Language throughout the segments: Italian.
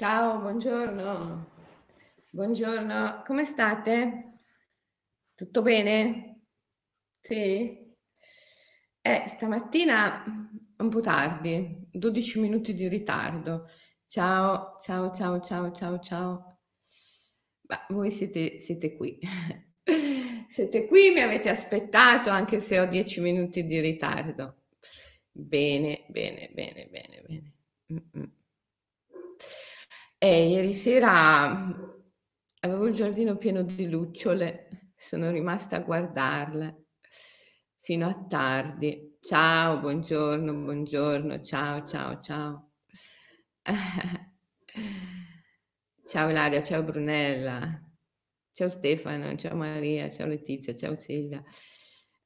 Ciao, buongiorno. Buongiorno, come state? Tutto bene? Sì? Eh, stamattina un po' tardi, 12 minuti di ritardo. Ciao, ciao, ciao, ciao, ciao, ciao. Ma voi siete, siete qui. siete qui, mi avete aspettato anche se ho 10 minuti di ritardo. Bene, bene, bene, bene, bene. Mm-mm. Eh, ieri sera avevo il giardino pieno di lucciole, sono rimasta a guardarle fino a tardi. Ciao, buongiorno, buongiorno, ciao, ciao, ciao. ciao Ilaria, ciao Brunella, ciao Stefano, ciao Maria, ciao Letizia, ciao Silvia.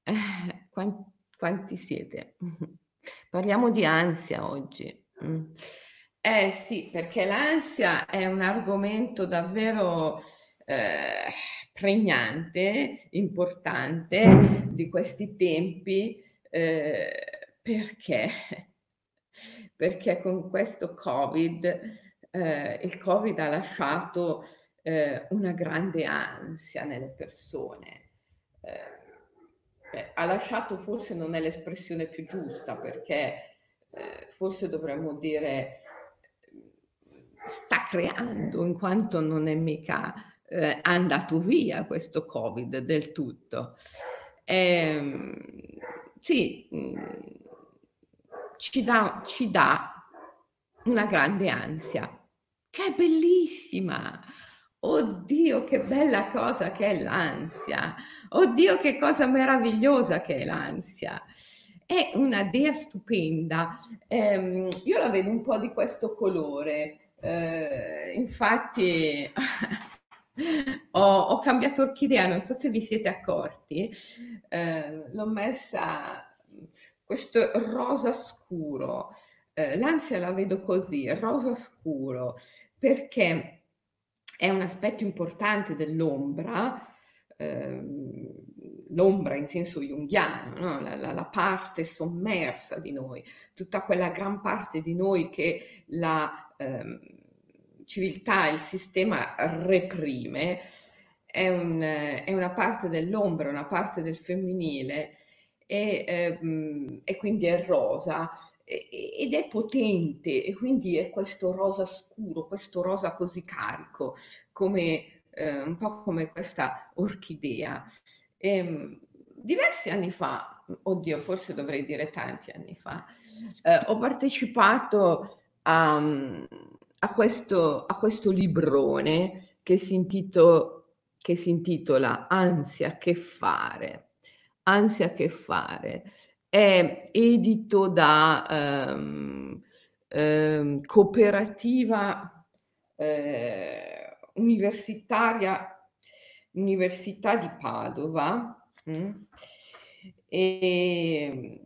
quanti, quanti siete? Parliamo di ansia oggi. Eh sì, perché l'ansia è un argomento davvero eh, pregnante, importante di questi tempi, eh, perché? Perché con questo Covid, eh, il Covid ha lasciato eh, una grande ansia nelle persone. Eh, ha lasciato forse non è l'espressione più giusta, perché eh, forse dovremmo dire sta creando, in quanto non è mica eh, andato via questo Covid del tutto. Eh, sì, mm, ci dà, ci dà una grande ansia, che è bellissima. Oddio, che bella cosa che è l'ansia. Oddio, che cosa meravigliosa che è l'ansia. È una dea stupenda. Eh, io la vedo un po' di questo colore eh, infatti ho, ho, cambiato orchidea, non so se vi siete accorti, eh, l'ho messa questo rosa scuro. Eh, l'ansia la vedo così, rosa scuro, perché è un aspetto importante dell'ombra, ehm, l'ombra in senso junghiano, no? la, la, la, parte sommersa di noi, tutta quella gran parte di noi che la ehm, civiltà, il sistema reprime, è, un, è, una parte dell'ombra, una parte del femminile e, ehm, e quindi è rosa ed è potente e quindi è questo rosa scuro, questo rosa così carico, come, eh, un po' come questa orchidea. E, ehm, diversi anni fa, oddio, forse dovrei dire tanti anni fa, eh, ho partecipato a, a, questo, a questo librone che si, intito, che si intitola Ansia che fare. Ansia che fare. È edito da um, um, cooperativa eh, universitaria Università di Padova. Mm, e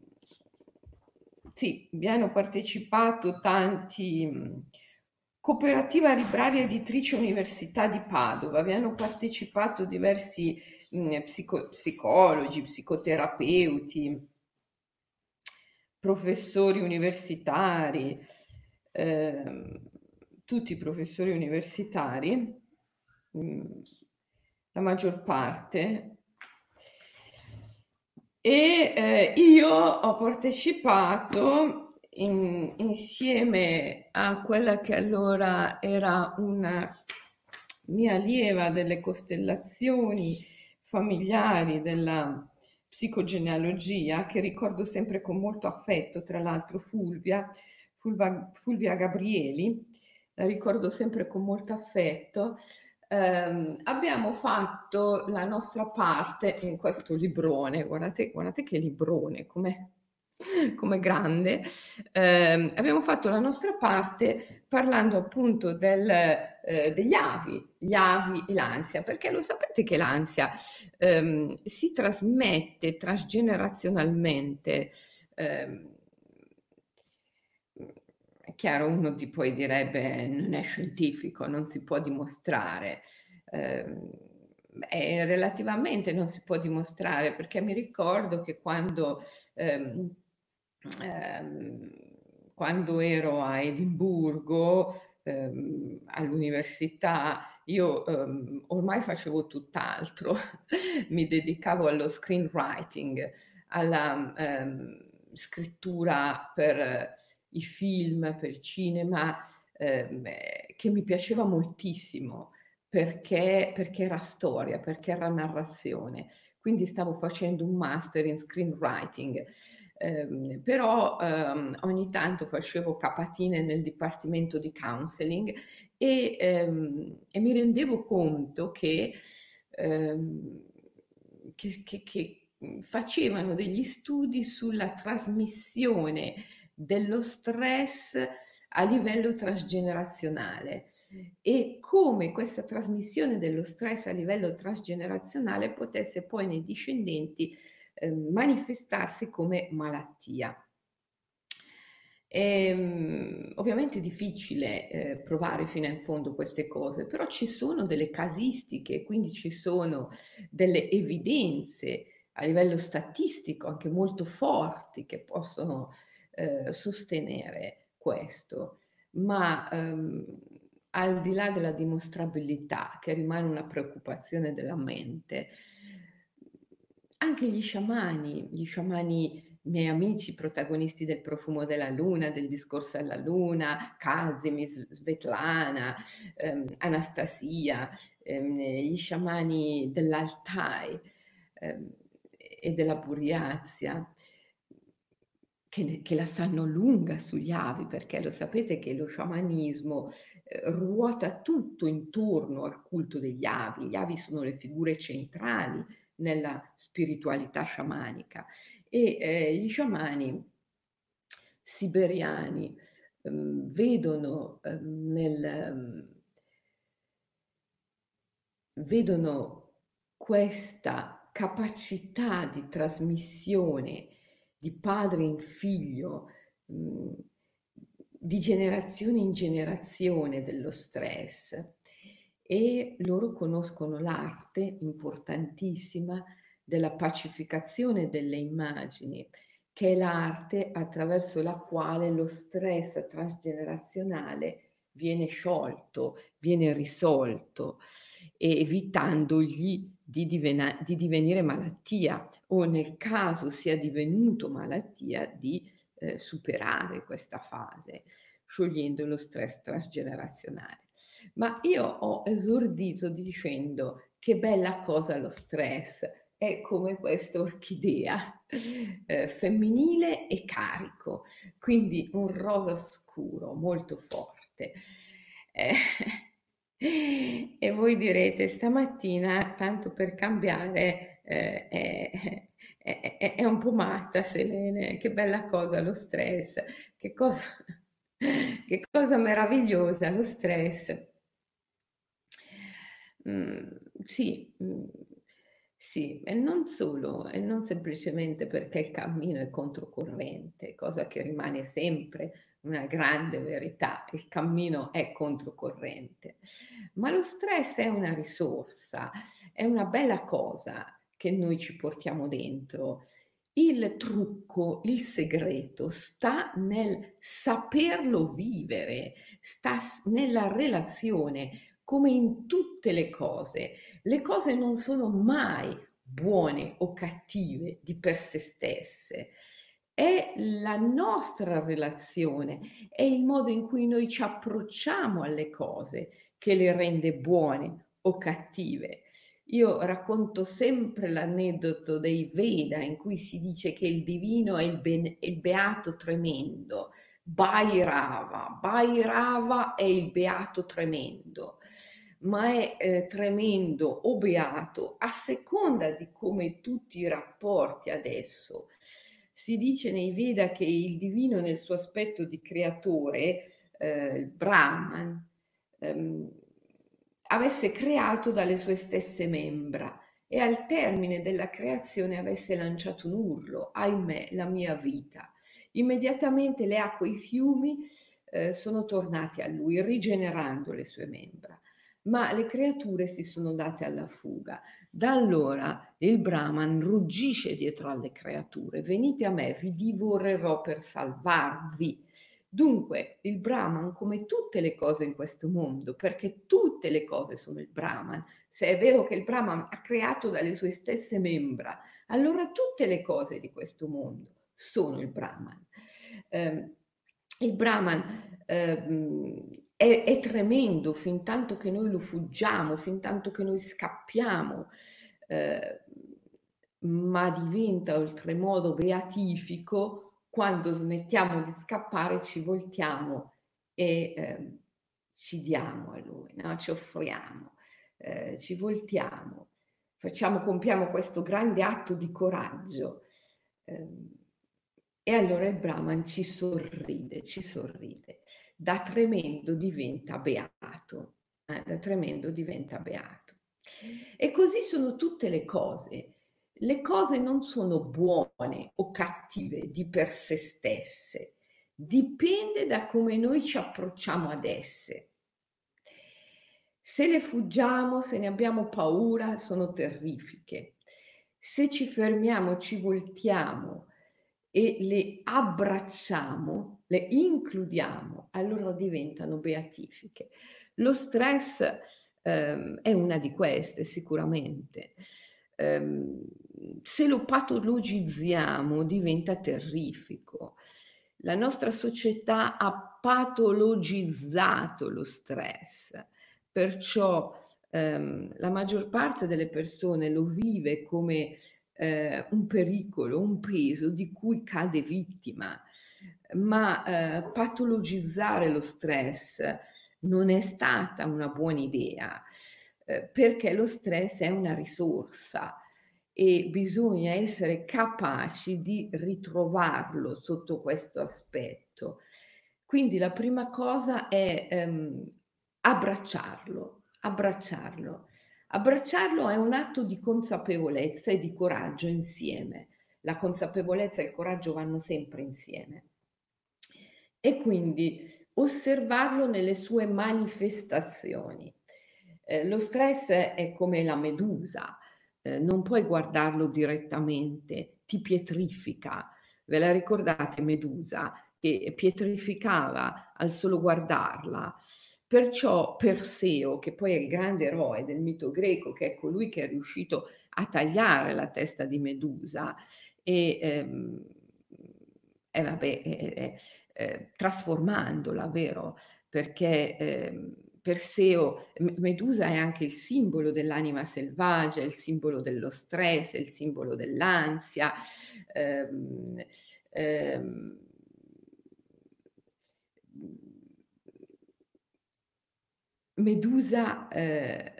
sì, vi hanno partecipato tanti mm, Cooperativa Libraria Editrice Università di Padova, vi hanno partecipato diversi mh, mm, psico- psicologi, psicoterapeuti, professori universitari, eh, tutti professori universitari, mh, la maggior parte, e eh, io ho partecipato in, insieme a quella che allora era una mia allieva delle costellazioni familiari della psicogenealogia, che ricordo sempre con molto affetto, tra l'altro Fulvia, Fulvia, Fulvia Gabrieli, la ricordo sempre con molto affetto, ehm, abbiamo fatto la nostra parte in questo librone, guardate, guardate che librone, come come grande, eh, abbiamo fatto la nostra parte parlando appunto del, eh, degli avi, gli avi e l'ansia, perché lo sapete che l'ansia ehm, si trasmette transgenerazionalmente. Ehm, è chiaro, uno di poi direbbe non è scientifico, non si può dimostrare. Eh, relativamente non si può dimostrare perché mi ricordo che quando ehm, ehm, quando ero a Edimburgo, ehm, all'università, io ehm, ormai facevo tutt'altro, mi dedicavo allo screenwriting, alla ehm, scrittura per i film, per il cinema, ehm, che mi piaceva moltissimo perché, perché era storia, perché era narrazione. Quindi stavo facendo un master in screenwriting. Um, però um, ogni tanto facevo capatine nel dipartimento di counseling e, um, e mi rendevo conto che, che, che, che, facevano degli studi sulla trasmissione dello stress a livello transgenerazionale e come questa trasmissione dello stress a livello transgenerazionale potesse poi nei discendenti eh, manifestarsi come malattia. È, ehm, ovviamente è difficile eh, provare fino in fondo queste cose, però ci sono delle casistiche, quindi ci sono delle evidenze a livello statistico anche molto forti che possono eh, sostenere questo. Ma ehm, al di là della dimostrabilità, che rimane una preoccupazione della mente, anche gli sciamani, gli sciamani miei amici protagonisti del profumo della luna, del discorso alla luna, Kazimis, Svetlana, ehm, Anastasia, ehm, gli sciamani dell'Altai ehm, e della Buriazia, che, che, la sanno lunga sugli avi, perché lo sapete che lo sciamanismo eh, ruota tutto intorno al culto degli avi. Gli avi sono le figure centrali nella spiritualità sciamanica e eh, gli sciamani siberiani ehm, vedono ehm, nel ehm, vedono questa capacità di trasmissione di padre in figlio, mh, di generazione in generazione dello stress. E loro conoscono l'arte importantissima della pacificazione delle immagini, che è l'arte attraverso la quale lo stress transgenerazionale viene sciolto, viene risolto, evitandogli di, divena- di divenire malattia o nel caso sia divenuto malattia di eh, superare questa fase, sciogliendo lo stress transgenerazionale. Ma io ho esordito dicendo che bella cosa lo stress, è come questa orchidea eh, femminile e carico, quindi un rosa scuro molto forte. Eh, e voi direte, stamattina, tanto per cambiare, eh, è, è, è, un po' matta Selene, che bella cosa lo stress, che cosa, che cosa meravigliosa lo stress. Mm, sì, mm, sì, e non solo, e non semplicemente perché il cammino è controcorrente, cosa che rimane sempre una grande verità, il cammino è controcorrente, ma lo stress è una risorsa, è una bella cosa che noi ci portiamo dentro. Il trucco, il segreto sta nel saperlo vivere, sta nella relazione come in tutte le cose, le cose non sono mai buone o cattive di per sé stesse. È la nostra relazione, è il modo in cui noi ci approcciamo alle cose che le rende buone o cattive. Io racconto sempre l'aneddoto dei Veda in cui si dice che il divino è il, ben, il beato tremendo, Bhairava. Bhairava è il beato tremendo ma è eh, tremendo o beato a seconda di come tutti i rapporti adesso. Si dice nei Veda che il divino nel suo aspetto di creatore, eh, il Brahman, ehm, avesse creato dalle sue stesse membra e al termine della creazione avesse lanciato un urlo, ahimè, la mia vita. Immediatamente le acque e i fiumi eh, sono tornati a lui, rigenerando le sue membra ma le creature si sono date alla fuga. Da allora il Brahman ruggisce dietro alle creature, venite a me, vi divorerò per salvarvi. Dunque, il Brahman, come tutte le cose in questo mondo, perché tutte le cose sono il Brahman, se è vero che il Brahman ha creato dalle sue stesse membra, allora tutte le cose di questo mondo sono il Brahman. Eh, il Brahman eh, è, è, tremendo fin tanto che noi lo fuggiamo, fin tanto che noi scappiamo, eh, ma diventa oltremodo beatifico quando smettiamo di scappare ci voltiamo e eh, ci diamo a lui, no? ci offriamo, eh, ci voltiamo, facciamo, compiamo questo grande atto di coraggio. Eh, e allora il Brahman ci sorride, ci sorride. Da tremendo diventa beato, eh, da tremendo diventa beato. E così sono tutte le cose le cose non sono buone o cattive di per sé stesse, dipende da come noi ci approcciamo ad esse. Se le fuggiamo, se ne abbiamo paura, sono terrifiche. Se ci fermiamo, ci voltiamo e le abbracciamo, le includiamo, allora diventano beatifiche. Lo stress ehm, è una di queste sicuramente ehm, se lo patologizziamo diventa terrifico. La nostra società ha patologizzato lo stress, perciò ehm, la maggior parte delle persone lo vive come eh, un pericolo, un peso di cui cade vittima, ma eh, patologizzare lo stress non è stata una buona idea. Eh, perché lo stress è una risorsa e bisogna essere capaci di ritrovarlo sotto questo aspetto. Quindi la prima cosa è ehm, abbracciarlo, abbracciarlo. Abbracciarlo è un atto di consapevolezza e di coraggio insieme. La consapevolezza e il coraggio vanno sempre insieme. E quindi osservarlo nelle sue manifestazioni. Eh, lo stress è come la medusa, eh, non puoi guardarlo direttamente, ti pietrifica. Ve la ricordate Medusa che pietrificava al solo guardarla? Perciò Perseo, che poi è il grande eroe del mito greco, che è colui che è riuscito a tagliare la testa di Medusa e, ehm, e vabbè, eh, eh, trasformandola, vero? Perché ehm, Perseo, Medusa è anche il simbolo dell'anima selvaggia, il simbolo dello stress, il simbolo dell'ansia. Ehm, ehm, Medusa eh,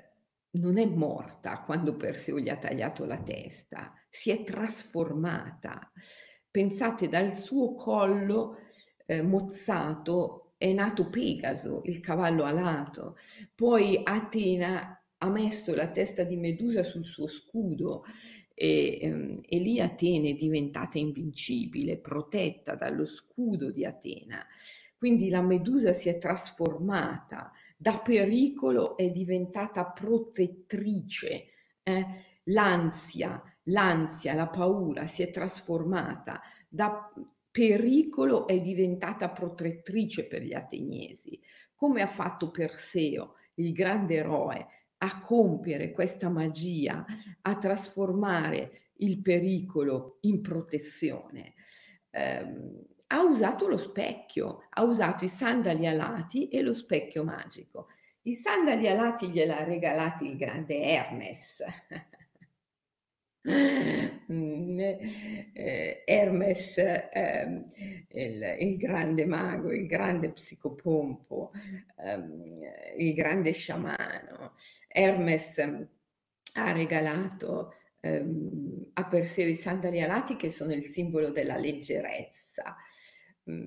non è morta quando Perseo gli ha tagliato la testa, si è trasformata. Pensate dal suo collo eh, mozzato è nato Pegaso, il cavallo alato, poi Atena ha messo la testa di Medusa sul suo scudo e, ehm, e lì Atene è diventata invincibile, protetta dallo scudo di Atena. Quindi la Medusa si è trasformata, da pericolo è diventata protettrice. Eh? L'ansia, l'ansia, la paura si è trasformata da pericolo è diventata protettrice per gli ateniesi, come ha fatto Perseo, il grande eroe, a compiere questa magia, a trasformare il pericolo in protezione. Eh, ha usato lo specchio, ha usato i sandali alati e lo specchio magico. I sandali alati gliel'ha regalati il grande Hermes. Mm, eh, Hermes, eh, il, il, grande mago, il grande psicopompo, eh, il grande sciamano. Hermes ha regalato ehm, a Perseo i sandali alati che sono il simbolo della leggerezza. Mm,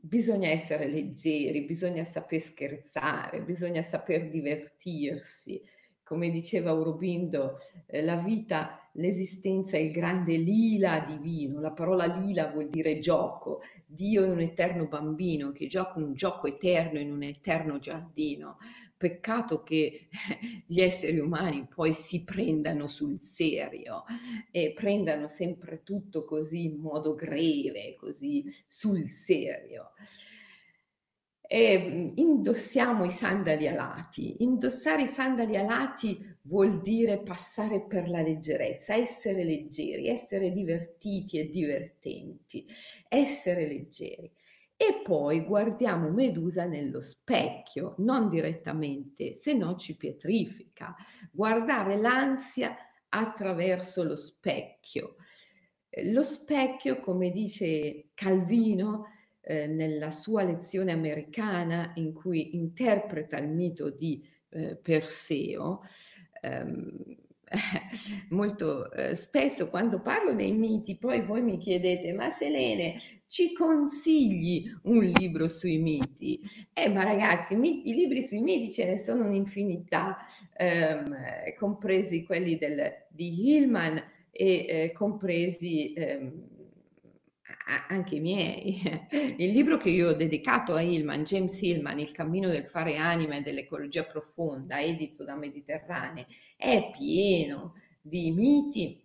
bisogna essere leggeri, bisogna saper scherzare, bisogna saper divertirsi. Come diceva Aurobindo, eh, la vita l'esistenza è il grande lila divino, la parola lila vuol dire gioco, Dio è un eterno bambino che gioca un gioco eterno in un eterno giardino. Peccato che gli esseri umani poi si prendano sul serio e prendano sempre tutto così in modo greve, così sul serio. E indossiamo i sandali alati. Indossare i sandali alati vuol dire passare per la leggerezza, essere leggeri, essere divertiti e divertenti, essere leggeri. E poi guardiamo Medusa nello specchio, non direttamente, se no ci pietrifica. Guardare l'ansia attraverso lo specchio. Lo specchio, come dice Calvino, eh, nella sua lezione americana in cui interpreta il mito di eh, Perseo, ehm, molto eh, spesso quando parlo dei miti, poi voi mi chiedete, ma Selene, ci consigli un libro sui miti? Eh, ma ragazzi, miti, i libri sui miti ce ne sono un'infinità, ehm, compresi quelli del, di Hillman e eh, compresi ehm, anche i miei. Il libro che io ho dedicato a Hillman, James Hillman, Il cammino del fare anima e dell'ecologia profonda, edito da Mediterranee, è pieno di miti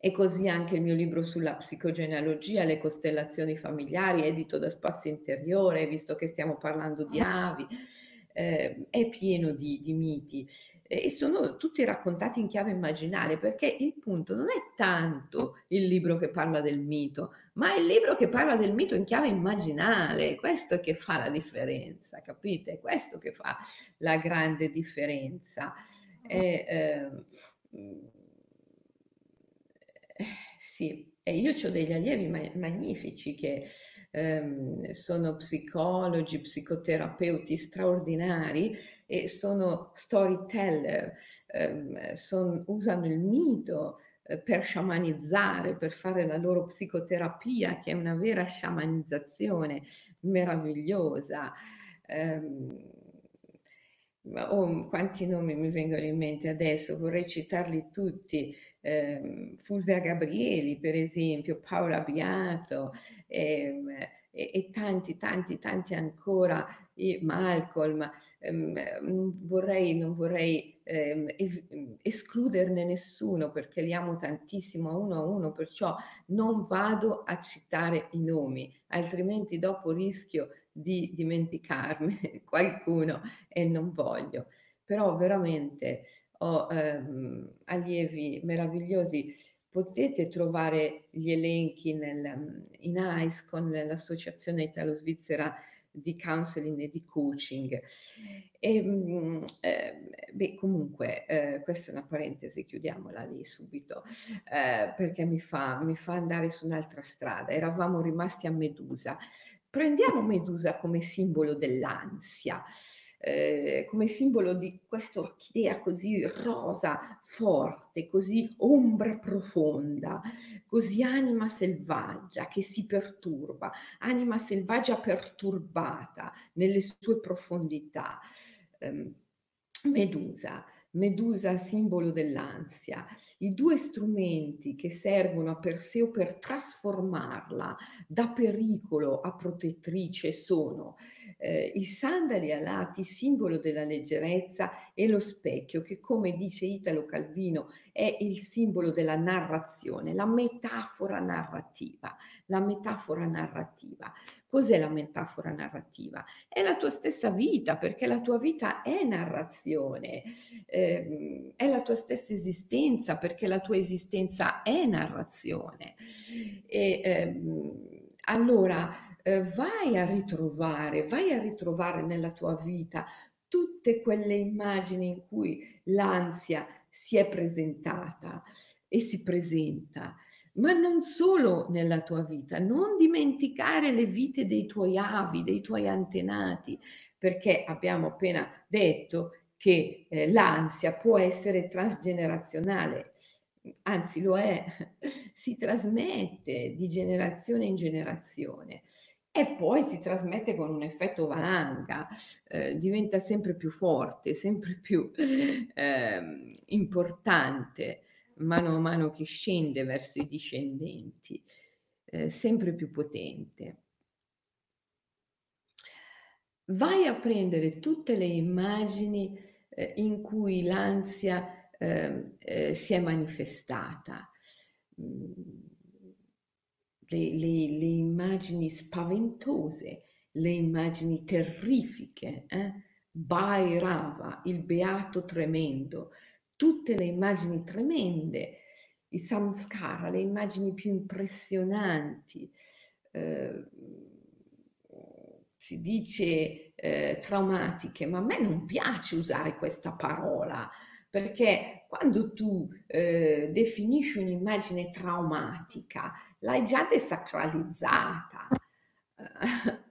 e così anche il mio libro sulla psicogenealogia, le costellazioni familiari, edito da Spazio Interiore, visto che stiamo parlando di avi eh, è pieno di, di miti e sono tutti raccontati in chiave immaginale perché il punto non è tanto il libro che parla del mito, ma il libro che parla del mito in chiave immaginale. Questo è che fa la differenza, capite? È questo che fa la grande differenza. E, eh, sì, e io ho degli allievi ma- magnifici che ehm, sono psicologi, psicoterapeuti straordinari e sono storyteller, ehm, son, usano il mito eh, per sciamanizzare, per fare la loro psicoterapia, che è una vera sciamanizzazione meravigliosa. Um, oh, quanti nomi mi vengono in mente adesso, vorrei citarli tutti, eh, Fulvia Gabrieli per esempio, Paola Biato eh, e, e, tanti, tanti, tanti ancora, Malcolm, ehm, vorrei, non vorrei ehm, escluderne nessuno perché li amo tantissimo uno a uno, perciò non vado a citare i nomi, altrimenti dopo rischio di dimenticarmi qualcuno e non voglio. Però veramente ho ehm, allievi meravigliosi. Potete trovare gli elenchi nel, in ICE con l'Associazione Italo-Svizzera di counseling e di coaching. E, ehm, eh, beh, comunque, eh, questa è una parentesi, chiudiamola lì subito, eh, perché mi fa, mi fa andare su un'altra strada. Eravamo rimasti a Medusa. Prendiamo Medusa come simbolo dell'ansia. Eh, come simbolo di questa orchidea così rosa, forte, così ombra profonda, così anima selvaggia che si perturba, anima selvaggia perturbata nelle sue profondità. Eh, Medusa Medusa, simbolo dell'ansia, i due strumenti che servono a Perseo per trasformarla da pericolo a protettrice sono eh, i sandali alati, simbolo della leggerezza, e lo specchio, che come dice Italo Calvino è il simbolo della narrazione, la metafora narrativa. La metafora narrativa. Cos'è la metafora narrativa? È la tua stessa vita, perché la tua vita è narrazione, eh, è la tua stessa esistenza, perché la tua esistenza è narrazione. E, ehm, allora eh, vai a ritrovare, vai a ritrovare nella tua vita tutte quelle immagini in cui l'ansia si è presentata e si presenta ma non solo nella tua vita, non dimenticare le vite dei tuoi avi, dei tuoi antenati, perché abbiamo appena detto che eh, l'ansia può essere transgenerazionale, anzi lo è, si trasmette di generazione in generazione e poi si trasmette con un effetto valanga, eh, diventa sempre più forte, sempre più eh, importante mano a mano che scende verso i discendenti, eh, sempre più potente. Vai a prendere tutte le immagini eh, in cui l'ansia ehm, eh, si è manifestata, mm, le, le, le immagini spaventose le immagini terrifiche, eh? Bhairava, il beato tremendo, tutte le immagini tremende, i samskara, le immagini più impressionanti. Eh, si dice eh, traumatiche, ma a me non piace usare questa parola perché quando tu eh, definisci un'immagine traumatica, l'hai già desacralizzata.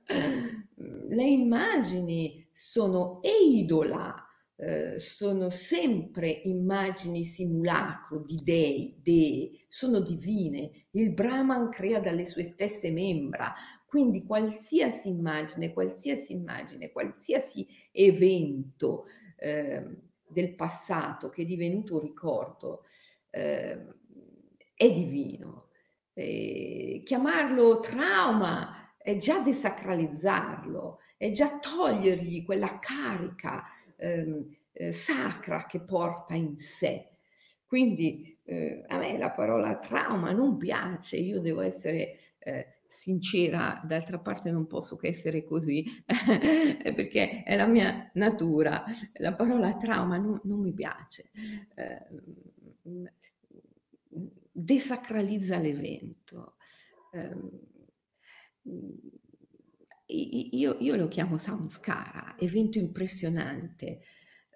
Le immagini sono eidola, eh, sono sempre immagini simulacro di dei, dei, sono divine. Il Brahman crea dalle sue stesse membra, quindi qualsiasi immagine, qualsiasi immagine, qualsiasi evento eh, del passato che è divenuto ricordo eh, è divino. Chiamarlo trauma è già desacralizzarlo, è già togliergli quella carica eh, sacra che porta in sé. Quindi eh, a me la parola trauma non piace, io devo essere eh, sincera, d'altra parte non posso che essere così, perché è la mia natura. La parola trauma non, non mi piace. Eh, desacralizza l'evento. Eh, io, io, lo chiamo samskara, evento impressionante.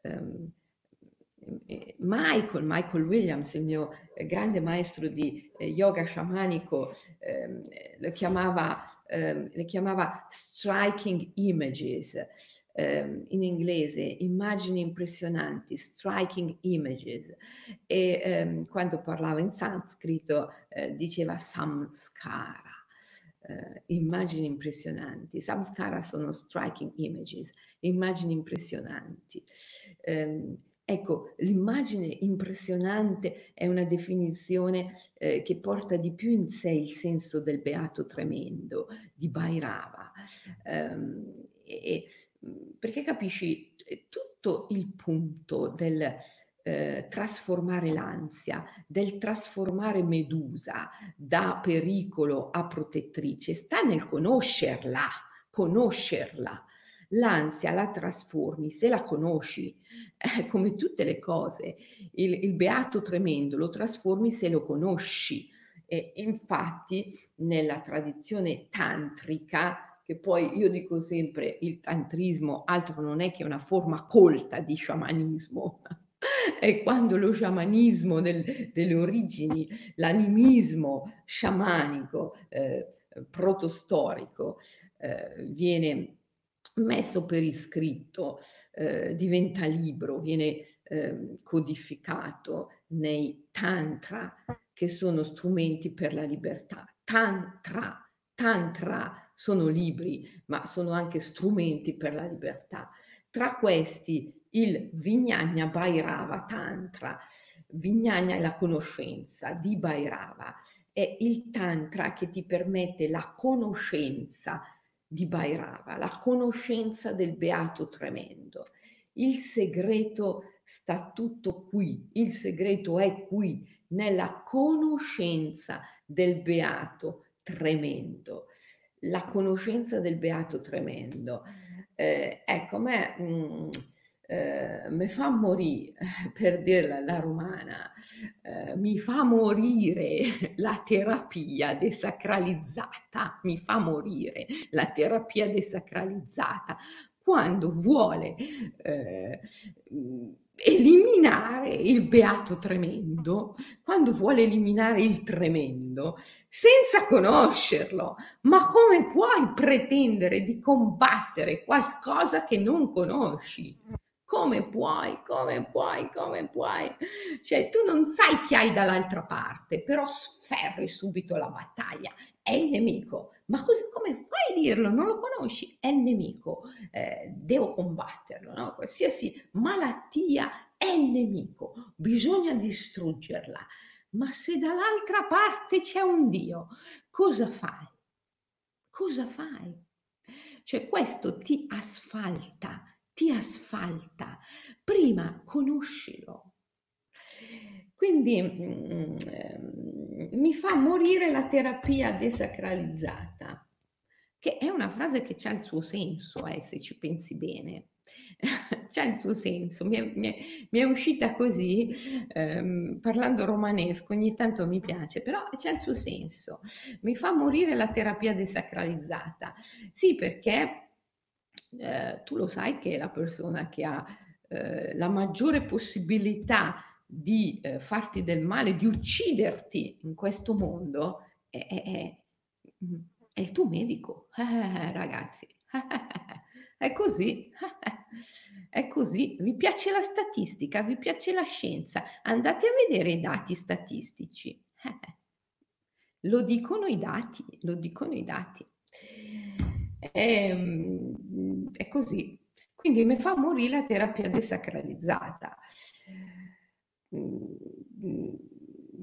Eh, Michael, Michael Williams, il mio eh, grande maestro di eh, yoga sciamanico, ehm, lo chiamava, ehm, le chiamava striking images, ehm, in inglese, immagini impressionanti, striking images. E ehm, quando parlava in sanscrito eh, diceva samskara. Uh, immagini impressionanti. Samskara sono striking images, immagini impressionanti. Um, Ecco, l'immagine impressionante è una definizione eh, che porta di più in sé il senso del beato tremendo di Bhairava. Um, e, perché capisci, tutto il punto del eh, trasformare l'ansia, del trasformare Medusa da pericolo a protettrice, sta nel conoscerla, conoscerla l'ansia la trasformi se la conosci, eh, come tutte le cose. Il, il, beato tremendo lo trasformi se lo conosci. E infatti nella tradizione tantrica, che poi io dico sempre il tantrismo altro non è che una forma colta di sciamanismo, e quando lo sciamanismo del, delle origini, l'animismo sciamanico eh, protostorico eh, viene messo per iscritto, eh, diventa libro, viene eh, codificato nei tantra, che sono strumenti per la libertà. Tantra, tantra sono libri, ma sono anche strumenti per la libertà. Tra questi il Vignagna Bhairava Tantra, Vignagna è la conoscenza di Bhairava, è il Tantra che ti permette la conoscenza di Bhairava, la conoscenza del beato tremendo. Il segreto sta tutto qui, il segreto è qui, nella conoscenza del beato tremendo. La conoscenza del beato tremendo. Eh, ecco, a me... Mm, eh, fa morire, per dirla la romana, eh, mi fa morire la terapia desacralizzata, mi fa morire la terapia desacralizzata quando vuole eh, eliminare il beato tremendo, quando vuole eliminare il tremendo, senza conoscerlo. Ma come puoi pretendere di combattere qualcosa che non conosci? Come puoi, come puoi, come puoi? Cioè, tu non sai chi hai dall'altra parte, però sferri subito la battaglia. È il nemico. Ma così, come dirlo? Non lo conosci? È il nemico. Eh, devo combatterlo, no? Qualsiasi malattia è il nemico. Bisogna distruggerla. Ma se dall'altra parte c'è un Dio, cosa fai? Cosa fai? Cioè, questo ti asfalta ti asfalta. Prima conoscilo. Quindi mm, mm, mi fa morire la terapia desacralizzata. Che è una frase che c'ha il suo senso, eh, se ci pensi bene. c'ha il suo senso, mi è, mi è, mi è uscita così, ehm, parlando romanesco, ogni tanto mi piace, però c'ha il suo senso. Mi fa morire la terapia desacralizzata. Sì, perché eh, tu lo sai che la persona che ha eh, la maggiore possibilità di eh, farti del male, di ucciderti in questo mondo, è, è, è, è il tuo medico, eh, ragazzi. È così, è così. Vi piace la statistica, vi piace la scienza, andate a vedere i dati statistici. Lo dicono i dati, lo dicono i dati. È, ehm, è così. Quindi mi fa morire la terapia desacralizzata,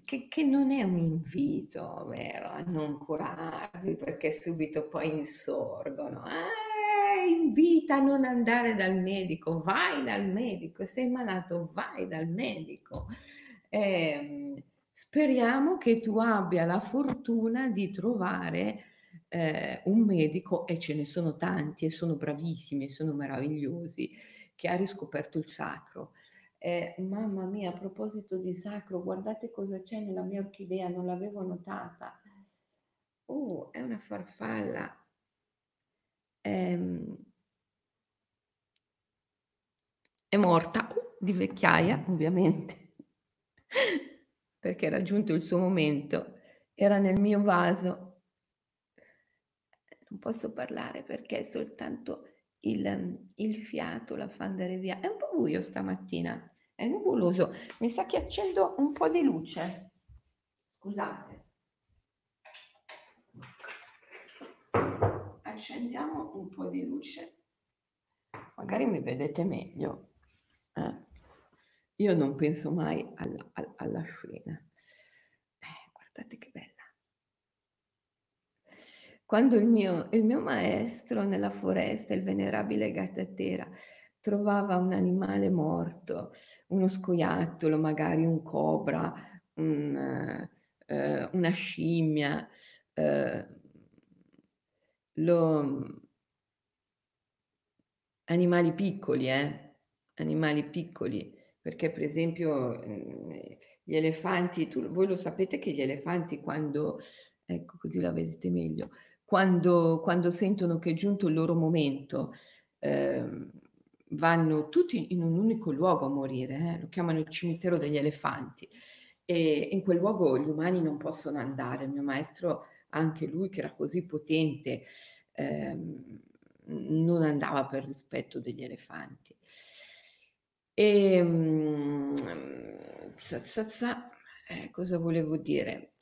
che, che non è un invito, vero, a non curarvi perché subito poi insorgono. Eh, invita a non andare dal medico, vai dal medico, sei malato, vai dal medico. Eh, speriamo che tu abbia la fortuna di trovare eh, un medico, e ce ne sono tanti e sono bravissimi e sono meravigliosi, che ha riscoperto il sacro. Eh, mamma mia, a proposito di sacro, guardate cosa c'è nella mia orchidea, non l'avevo notata. Oh, è una farfalla. Ehm, è morta uh, di vecchiaia, ovviamente, perché era giunto il suo momento. Era nel mio vaso non posso parlare perché soltanto il, il fiato la fa andare via. È un po' buio stamattina, è nuvoloso, mi sta chiacendo un po' di luce. Scusate. Accendiamo un po' di luce, magari mi vedete meglio. Eh? Io non penso mai alla, alla scena. Eh, guardate che bello. Quando il mio, il mio maestro nella foresta, il venerabile Gatatera, trovava un animale morto, uno scoiattolo, magari un cobra, un, eh, una scimmia, eh, lo, animali piccoli, eh? animali piccoli, perché per esempio gli elefanti, tu, voi lo sapete che gli elefanti quando, ecco così la vedete meglio, quando, quando sentono che è giunto il loro momento, eh, vanno tutti in un unico luogo a morire, eh? lo chiamano il cimitero degli elefanti. E in quel luogo gli umani non possono andare. Il mio maestro, anche lui che era così potente, ehm, non andava per rispetto degli elefanti. E, ehm, sa, sa, sa, eh, cosa volevo dire?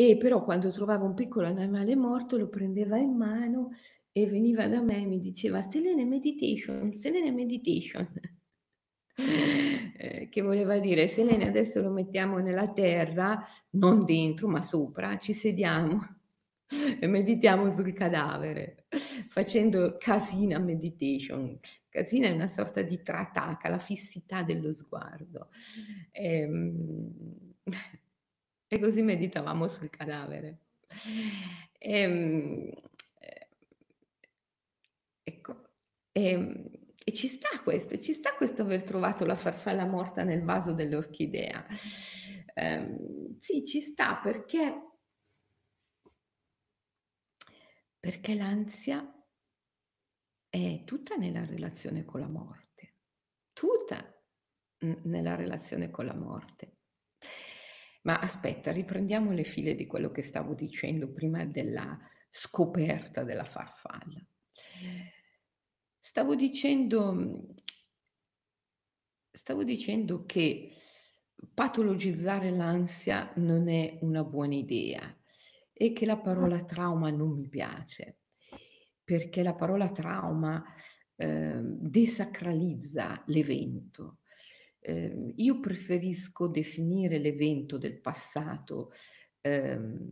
E però quando trovava un piccolo animale morto lo prendeva in mano e veniva da me e mi diceva Selene meditation, Selene meditation. eh, che voleva dire Selene adesso lo mettiamo nella terra, non dentro ma sopra, ci sediamo e meditiamo sul cadavere facendo casina meditation. Casina è una sorta di trataka, la fissità dello sguardo. E, ehm, e così meditavamo sul cadavere. E, ehm, eh, ecco, e, ehm, e, ci sta questo, ci sta questo aver trovato la farfalla morta nel vaso dell'orchidea. Eh, sì, ci sta perché, perché l'ansia è tutta nella relazione con la morte, tutta nella relazione con la morte. Ma aspetta, riprendiamo le file di quello che stavo dicendo prima della scoperta della farfalla. Stavo dicendo, stavo dicendo che patologizzare l'ansia non è una buona idea e che la parola trauma non mi piace, perché la parola trauma eh, desacralizza l'evento eh, io preferisco definire l'evento del passato ehm,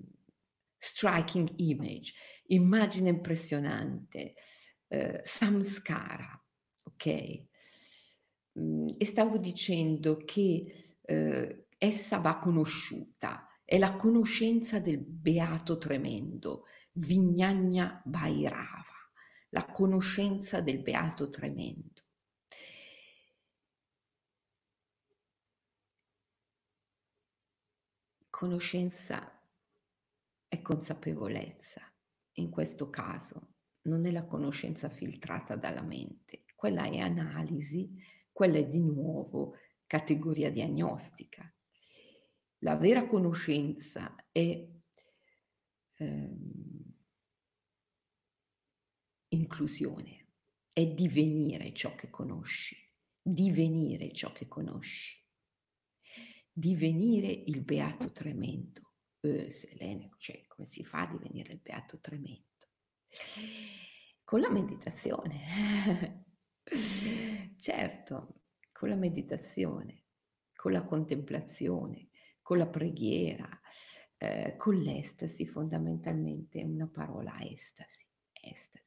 striking image, immagine impressionante, eh, samskara, ok? Mm, e stavo dicendo che eh, essa va conosciuta, è la conoscenza del beato tremendo, Vignagna Bhairava, la conoscenza del beato tremendo. Conoscenza è consapevolezza. In questo caso non è la conoscenza filtrata dalla mente, quella è analisi, quella è di nuovo categoria diagnostica. La vera conoscenza è ehm, inclusione, è divenire ciò che conosci, divenire ciò che conosci, divenire il beato tremendo. Eh, Selene, cioè, come si fa a divenire il beato tremendo? Con la meditazione. certo, con la meditazione, con la contemplazione, con la preghiera, eh, con l'estasi, fondamentalmente una parola estasi, estasi.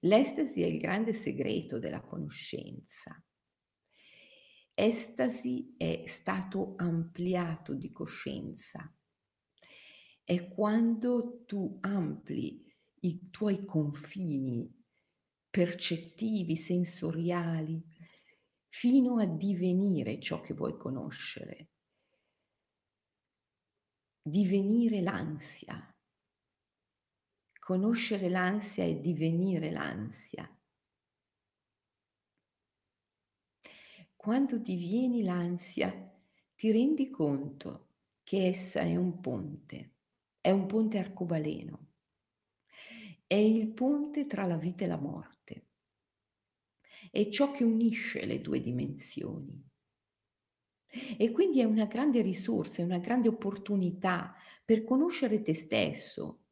L'estasi è il grande segreto della conoscenza. Estasi è stato ampliato di coscienza. È quando tu ampli i tuoi confini percettivi, sensoriali, fino a divenire ciò che vuoi conoscere, divenire l'ansia. Conoscere l'ansia e divenire l'ansia. Quando divieni l'ansia, ti rendi conto che essa è un ponte, è un ponte arcobaleno, è il ponte tra la vita e la morte è ciò che unisce le due dimensioni. E quindi è una grande risorsa, è una grande opportunità per conoscere te stesso.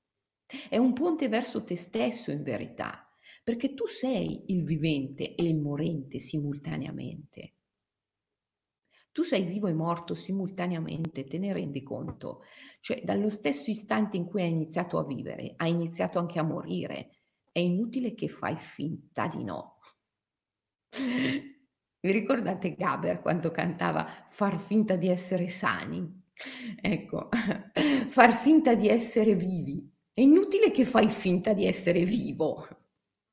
È un ponte verso te stesso in verità, perché tu sei il vivente e il morente simultaneamente. Tu sei vivo e morto simultaneamente, te ne rendi conto? Cioè, dallo stesso istante in cui hai iniziato a vivere, hai iniziato anche a morire. È inutile che fai finta di no. Vi ricordate Gaber quando cantava far finta di essere sani? Ecco, far finta di essere vivi. È inutile che fai finta di essere vivo.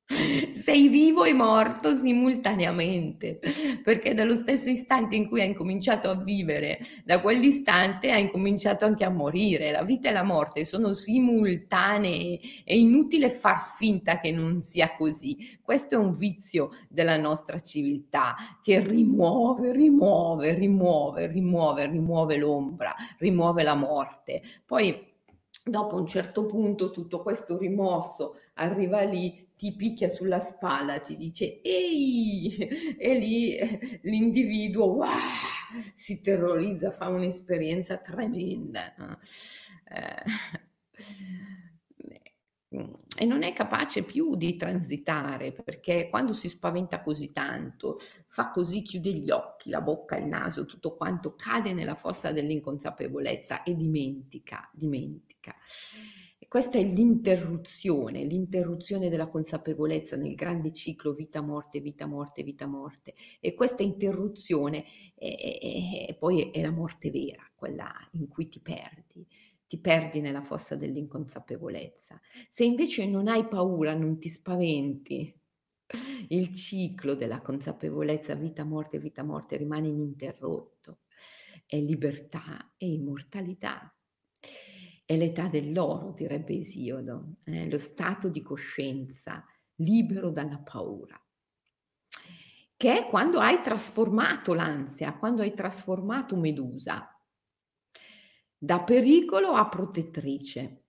Sei vivo e morto simultaneamente, perché dallo stesso istante in cui hai incominciato a vivere, da quell'istante hai incominciato anche a morire. La vita e la morte sono simultanee, è inutile far finta che non sia così. Questo è un vizio della nostra civiltà che rimuove, rimuove, rimuove, rimuove, rimuove l'ombra, rimuove la morte. Poi dopo un certo punto tutto questo rimosso arriva lì ti picchia sulla spalla, ti dice ehi, e lì eh, l'individuo wow, si terrorizza, fa un'esperienza tremenda. Eh, e non è capace più di transitare perché quando si spaventa così tanto, fa così, chiude gli occhi, la bocca, il naso, tutto quanto, cade nella fossa dell'inconsapevolezza e dimentica, dimentica. Questa è l'interruzione, l'interruzione della consapevolezza nel grande ciclo vita-morte, vita-morte, vita-morte. E questa interruzione è, è, è, poi è la morte vera, quella in cui ti perdi, ti perdi nella fossa dell'inconsapevolezza. Se invece non hai paura, non ti spaventi, il ciclo della consapevolezza vita-morte, vita-morte rimane ininterrotto. È libertà e immortalità. È l'età dell'oro, direbbe Esiodo, eh, lo stato di coscienza libero dalla paura, che è quando hai trasformato l'ansia, quando hai trasformato Medusa da pericolo a protettrice.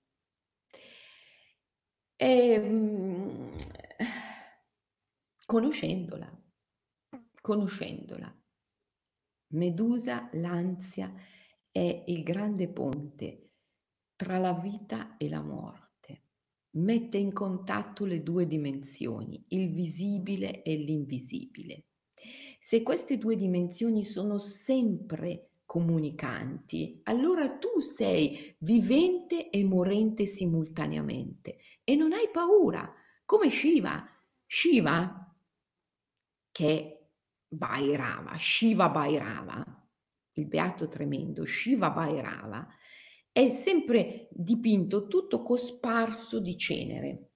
E, ehm, conoscendola, conoscendola. Medusa, l'ansia, è il grande ponte tra la vita e la morte. Mette in contatto le due dimensioni, il visibile e l'invisibile. Se queste due dimensioni sono sempre comunicanti, allora tu sei vivente e morente simultaneamente e non hai paura, come Shiva. Shiva, che Bhairava, Shiva Bhairava, il beato tremendo, Shiva Bhairava, è sempre dipinto tutto cosparso di cenere.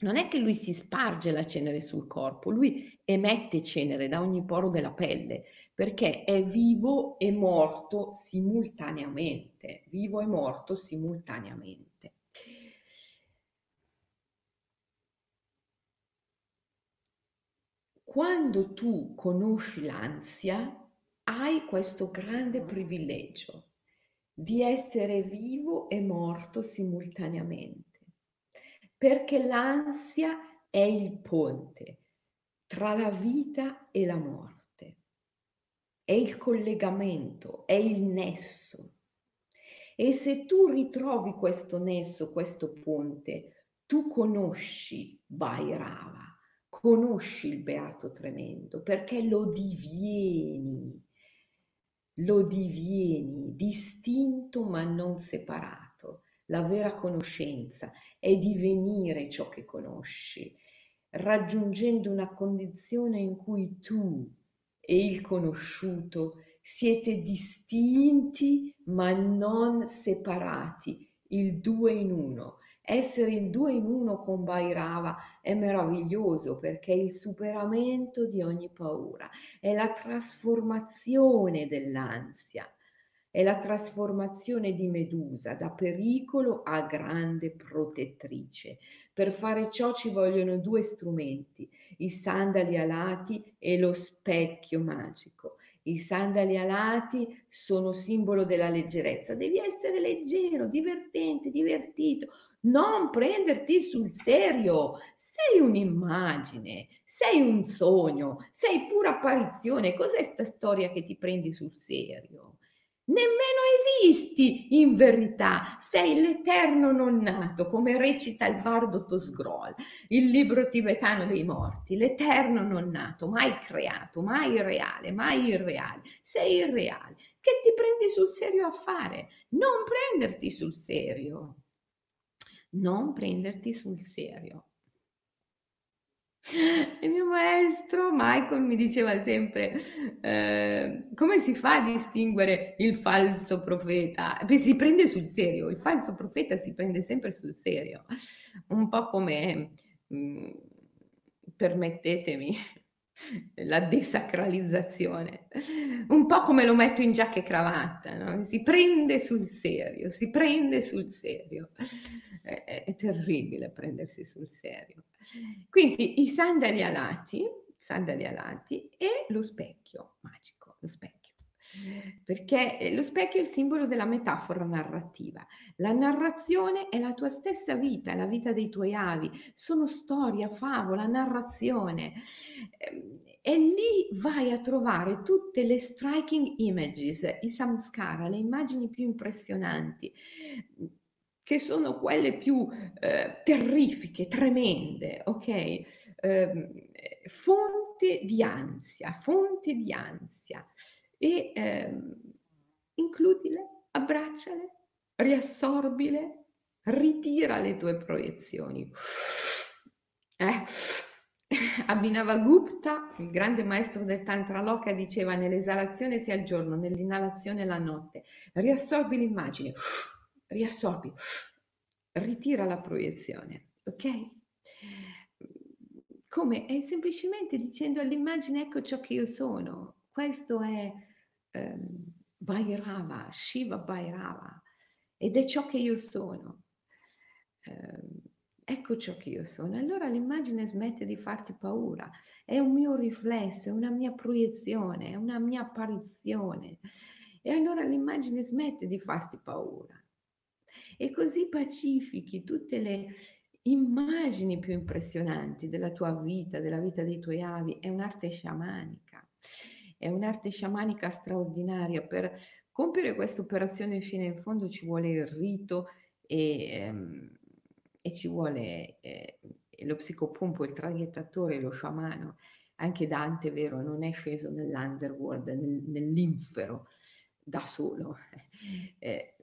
Non è che lui si sparge la cenere sul corpo, lui emette cenere da ogni poro della pelle, perché è vivo e morto simultaneamente, vivo e morto simultaneamente. Quando tu conosci l'ansia, hai questo grande privilegio di essere vivo e morto simultaneamente, perché l'ansia è il ponte tra la vita e la morte, è il collegamento, è il nesso. E se tu ritrovi questo nesso, questo ponte, tu conosci Bhairava, conosci il Beato Tremendo, perché lo divieni lo divieni distinto ma non separato. La vera conoscenza è divenire ciò che conosci, raggiungendo una condizione in cui tu e il conosciuto siete distinti ma non separati, il due in uno, essere il due in uno con Bhairava è meraviglioso perché è il superamento di ogni paura, è la trasformazione dell'ansia, è la trasformazione di Medusa da pericolo a grande protettrice. Per fare ciò ci vogliono due strumenti, i sandali alati e lo specchio magico. I sandali alati sono simbolo della leggerezza. Devi essere leggero, divertente, divertito non prenderti sul serio, sei un'immagine, sei un sogno, sei pura apparizione. Cos'è sta storia che ti prendi sul serio? Nemmeno esisti in verità, sei l'eterno non nato, come recita il bardo Tosgrol, il libro tibetano dei morti, l'eterno non nato, mai creato, mai reale, mai irreale, sei irreale. Che ti prendi sul serio a fare? Non prenderti sul serio non prenderti sul serio. Il mio maestro Michael mi diceva sempre eh, come si fa a distinguere il falso profeta? Beh, si prende sul serio, il falso profeta si prende sempre sul serio, un po' come, mh, mm, permettetemi, la desacralizzazione, un po' come lo metto in giacca e cravatta, no? si prende sul serio, si prende sul serio, è, è, terribile prendersi sul serio. Quindi i sandali alati, sandali alati e lo specchio magico, lo specchio perché eh, lo specchio è il simbolo della metafora narrativa. La narrazione è la tua stessa vita, è la vita dei tuoi avi, sono storia, favola, narrazione. Ehm, e lì vai a trovare tutte le striking images, i samskara, le immagini più impressionanti, che sono quelle più eh, terrifiche, tremende, ok? Eh, fonte di ansia, fonte di ansia e ehm, includile, abbracciale, riassorbile, ritira le tue proiezioni. Eh. Abhinava Gupta, il grande maestro del Tantra Loka, diceva nell'esalazione sia il giorno, nell'inalazione la notte. Riassorbi l'immagine, riassorbi, ritira la proiezione, ok? Come? È semplicemente dicendo all'immagine ecco ciò che io sono, questo è ehm, Bhairava, Shiva Bhairava, ed è ciò che io sono. Eh, ecco ciò che io sono. Allora l'immagine smette di farti paura, è un mio riflesso, è una mia proiezione, è una mia apparizione. E allora l'immagine smette di farti paura. E così pacifichi tutte le immagini più impressionanti della tua vita, della vita dei tuoi avi. È un'arte sciamanica. È un'arte sciamanica straordinaria. Per compiere questa operazione fino in fondo ci vuole il rito e, ehm, e ci vuole eh, lo psicopompo, il traghettatore, lo sciamano. Anche Dante, vero, non è sceso nell'underworld, nel, nell'infero da solo. Eh,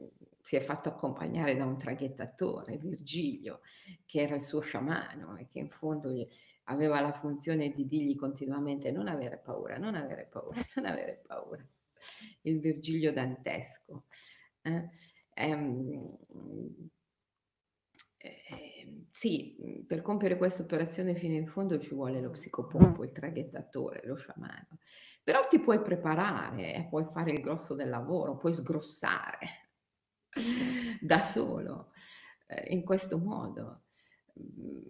si è fatto accompagnare da un traghettatore, Virgilio, che era il suo sciamano e che in fondo aveva la funzione di dirgli continuamente non avere paura, non avere paura, non avere paura. Il Virgilio dantesco. Eh? Ehm, eh, sì, per compiere questa operazione fino in fondo ci vuole lo psicopompo, il traghettatore, lo sciamano. Però ti puoi preparare e puoi fare il grosso del lavoro, puoi sgrossare da solo, eh, in questo modo, mhmm,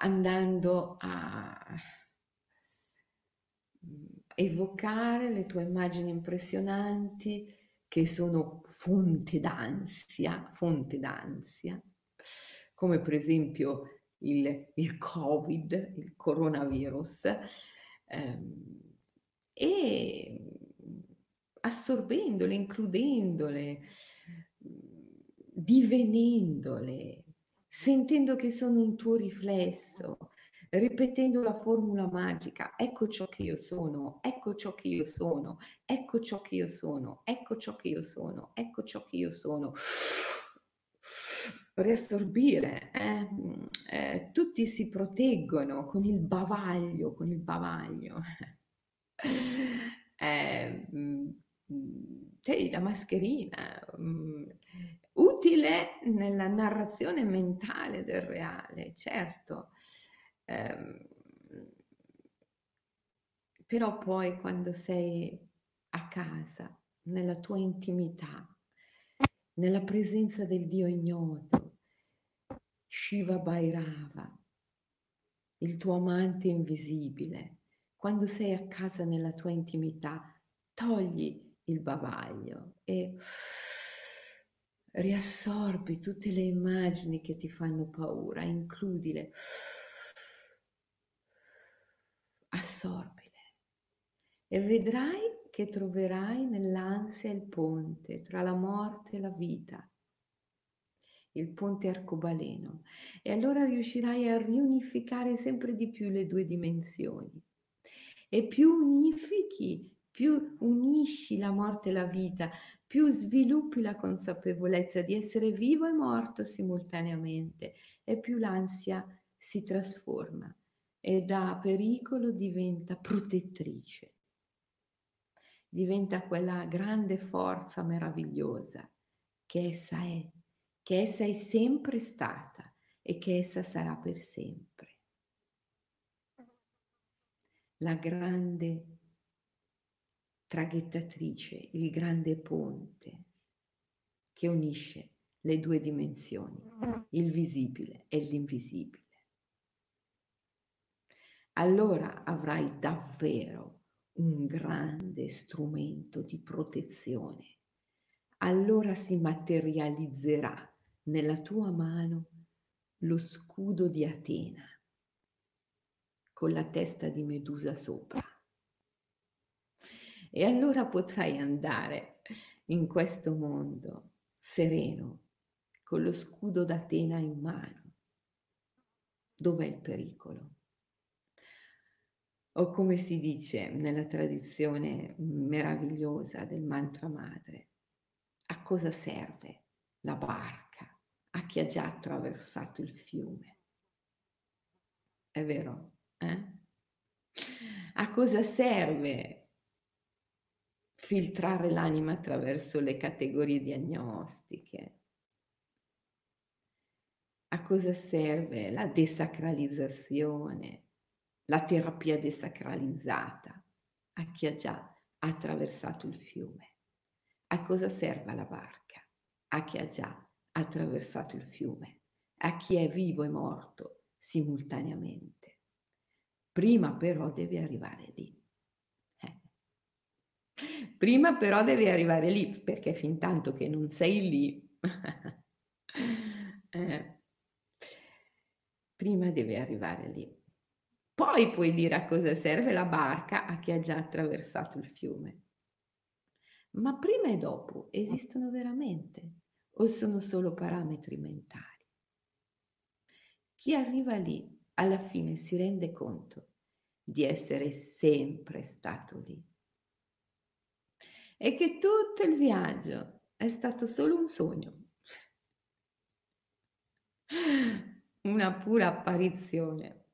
andando a mhmm, evocare le tue immagini impressionanti che sono fonte d'ansia, fonte d'ansia, come per esempio il, il Covid, il coronavirus, ehm, e assorbendole, includendole, divenendole, sentendo che sono un tuo riflesso, ripetendo la formula magica, ecco ciò che io sono, ecco ciò che io sono, ecco ciò che io sono, ecco ciò che io sono, ecco ciò che io sono. Riassorbire, eh? Eh, tutti si proteggono con il bavaglio, con il bavaglio. eh, sì, la mascherina, mh, utile nella narrazione mentale del reale, certo. Eh, però poi quando sei a casa, nella tua intimità, nella presenza del Dio ignoto, Shiva Bhairava, il tuo amante invisibile, quando sei a casa nella tua intimità, togli il bavaglio e riassorbi tutte le immagini che ti fanno paura, includile, assorbile. E vedrai che troverai nell'ansia il ponte tra la morte e la vita, il ponte arcobaleno, e allora riuscirai a riunificare sempre di più le due dimensioni. E più unifichi più unisci la morte e la vita, più sviluppi la consapevolezza di essere vivo e morto simultaneamente e più l'ansia si trasforma e da pericolo diventa protettrice. Diventa quella grande forza meravigliosa che essa è, che essa è sempre stata e che essa sarà per sempre. La grande traghettatrice, il grande ponte che unisce le due dimensioni, il visibile e l'invisibile. Allora avrai davvero un grande strumento di protezione. Allora si materializzerà nella tua mano lo scudo di Atena con la testa di Medusa sopra e allora potrai andare in questo mondo sereno, con lo scudo d'Atena in mano. Dov'è il pericolo? O come si dice nella tradizione meravigliosa del mantra madre, a cosa serve la barca a chi ha già attraversato il fiume? È vero? Eh? A cosa serve filtrare l'anima attraverso le categorie diagnostiche. A cosa serve la desacralizzazione, la terapia desacralizzata a chi ha già attraversato il fiume? A cosa serve la barca? A chi ha già attraversato il fiume? A chi è vivo e morto simultaneamente? Prima però devi arrivare lì. Prima però devi arrivare lì, perché fin tanto che non sei lì, eh, prima devi arrivare lì. Poi puoi dire a cosa serve la barca a chi ha già attraversato il fiume. Ma prima e dopo esistono veramente o sono solo parametri mentali? Chi arriva lì alla fine si rende conto di essere sempre stato lì e che tutto il viaggio è stato solo un sogno, una pura apparizione.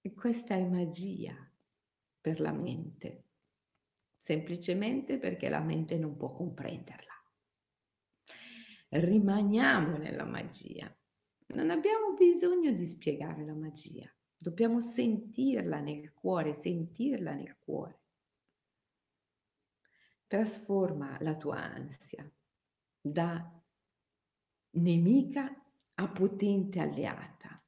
E questa è magia per la mente, semplicemente perché la mente non può comprenderla. rimaniamo nella magia. Non abbiamo bisogno di spiegare la magia, dobbiamo sentirla nel cuore, sentirla nel cuore. Trasforma la tua ansia da nemica a potente alleata.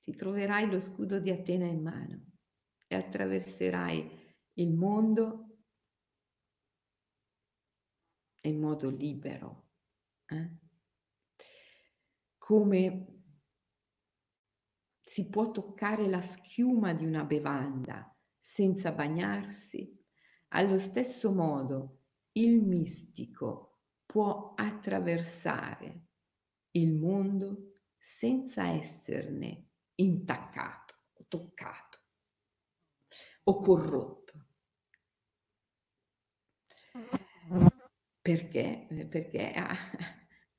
Ti troverai lo scudo di Atena in mano e attraverserai il mondo in modo libero. Eh? Come si può toccare la schiuma di una bevanda senza bagnarsi, allo stesso modo il mistico può attraversare il mondo senza esserne intaccato, toccato o corrotto. Perché? Perché ha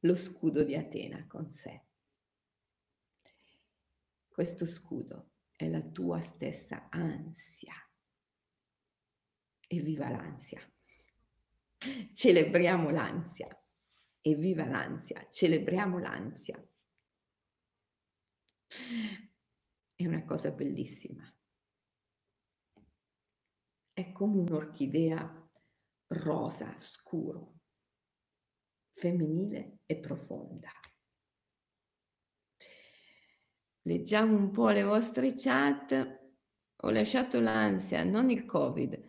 lo scudo di Atena con sé. Questo scudo è la tua stessa ansia. E viva l'ansia. Celebriamo l'ansia. E viva l'ansia. Celebriamo l'ansia. È una cosa bellissima. È come un'orchidea rosa scuro, femminile e profonda. Leggiamo un po' le vostre chat. Ho lasciato l'ansia, non il Covid.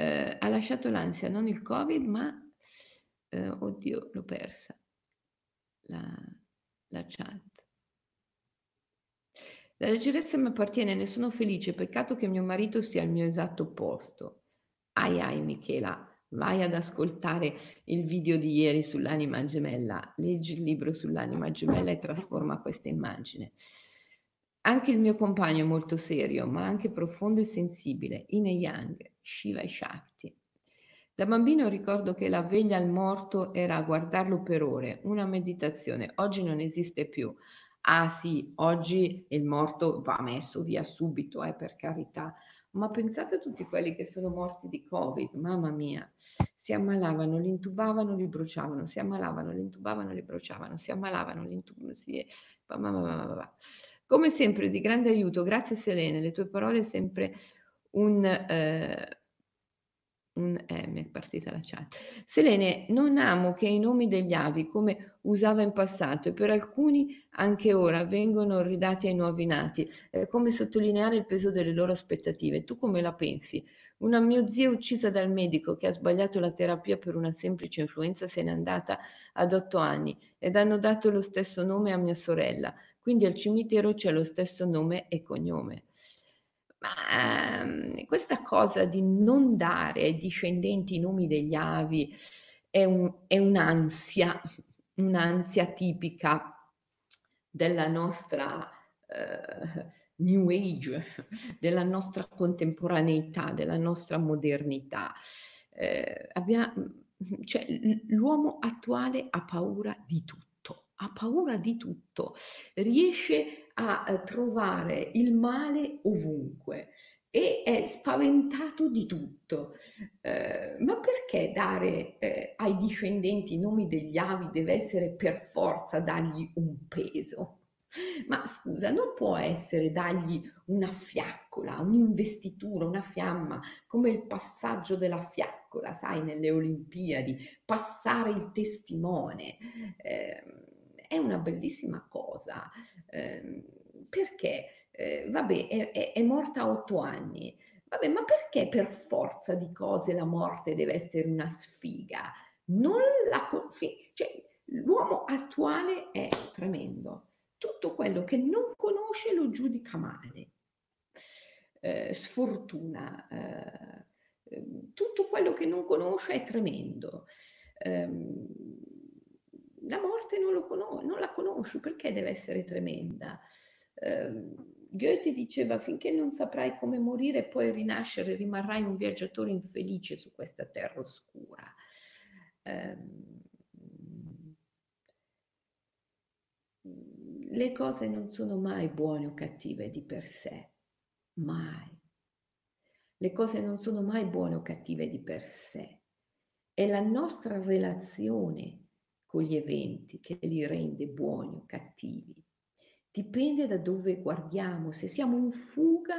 Eh, ha lasciato l'ansia, non il Covid, ma eh, oddio, l'ho persa. La, la chat. La leggerezza mi appartiene, ne sono felice, peccato che mio marito stia al mio esatto posto. Ai ai Michela, vai ad ascoltare il video di ieri sull'anima gemella, leggi il libro sull'anima gemella e trasforma questa immagine. Anche il mio compagno è molto serio, ma anche profondo e sensibile, Ine Yang, Shiva e Shakti. Da bambino ricordo che la veglia al morto era guardarlo per ore, una meditazione. Oggi non esiste più. Ah sì, oggi il morto va messo via subito, eh, per carità. Ma pensate a tutti quelli che sono morti di Covid, mamma mia, si ammalavano, li intubavano, li bruciavano, si ammalavano, li intubavano, li bruciavano, si ammalavano, li intubavano, si... Come sempre di grande aiuto, grazie Selene, le tue parole sempre un... Eh, un eh, mi è partita la chat. Selene, non amo che i nomi degli avi, come usava in passato, e per alcuni anche ora vengono ridati ai nuovi nati, eh, come sottolineare il peso delle loro aspettative. Tu come la pensi? Una mia zia uccisa dal medico che ha sbagliato la terapia per una semplice influenza se n'è andata ad otto anni ed hanno dato lo stesso nome a mia sorella. Quindi al cimitero c'è lo stesso nome e cognome. Ma ehm, questa cosa di non dare ai discendenti i nomi degli avi è, un, è un'ansia, un'ansia tipica della nostra eh, New Age, della nostra contemporaneità, della nostra modernità. Eh, abbiamo, cioè, l'uomo attuale ha paura di tutto ha paura di tutto, riesce a eh, trovare il male ovunque e è spaventato di tutto. Eh, ma perché dare eh, ai discendenti i nomi degli avi deve essere per forza dargli un peso? Ma scusa, non può essere dargli una fiaccola, un'investitura, una fiamma, come il passaggio della fiaccola, sai, nelle Olimpiadi, passare il testimone. Eh, è una bellissima cosa. Eh, perché? Eh, vabbè, è, è, è morta a otto anni. Vabbè, ma perché per forza di cose la morte deve essere una sfiga? Non la confi- cioè, l'uomo attuale è tremendo. Tutto quello che non conosce lo giudica male. Eh, sfortuna. Eh, ehm, tutto quello che non conosce è tremendo. Eh, la morte non, conos- non la conosci, perché deve essere tremenda? Eh, Goethe diceva finché non saprai come morire e poi rinascere rimarrai un viaggiatore infelice su questa terra oscura. Eh, le cose non sono mai buone o cattive di per sé, mai. Le cose non sono mai buone o cattive di per sé. È la nostra relazione con gli eventi, che li rende buoni o cattivi. Dipende da dove guardiamo. Se siamo in fuga,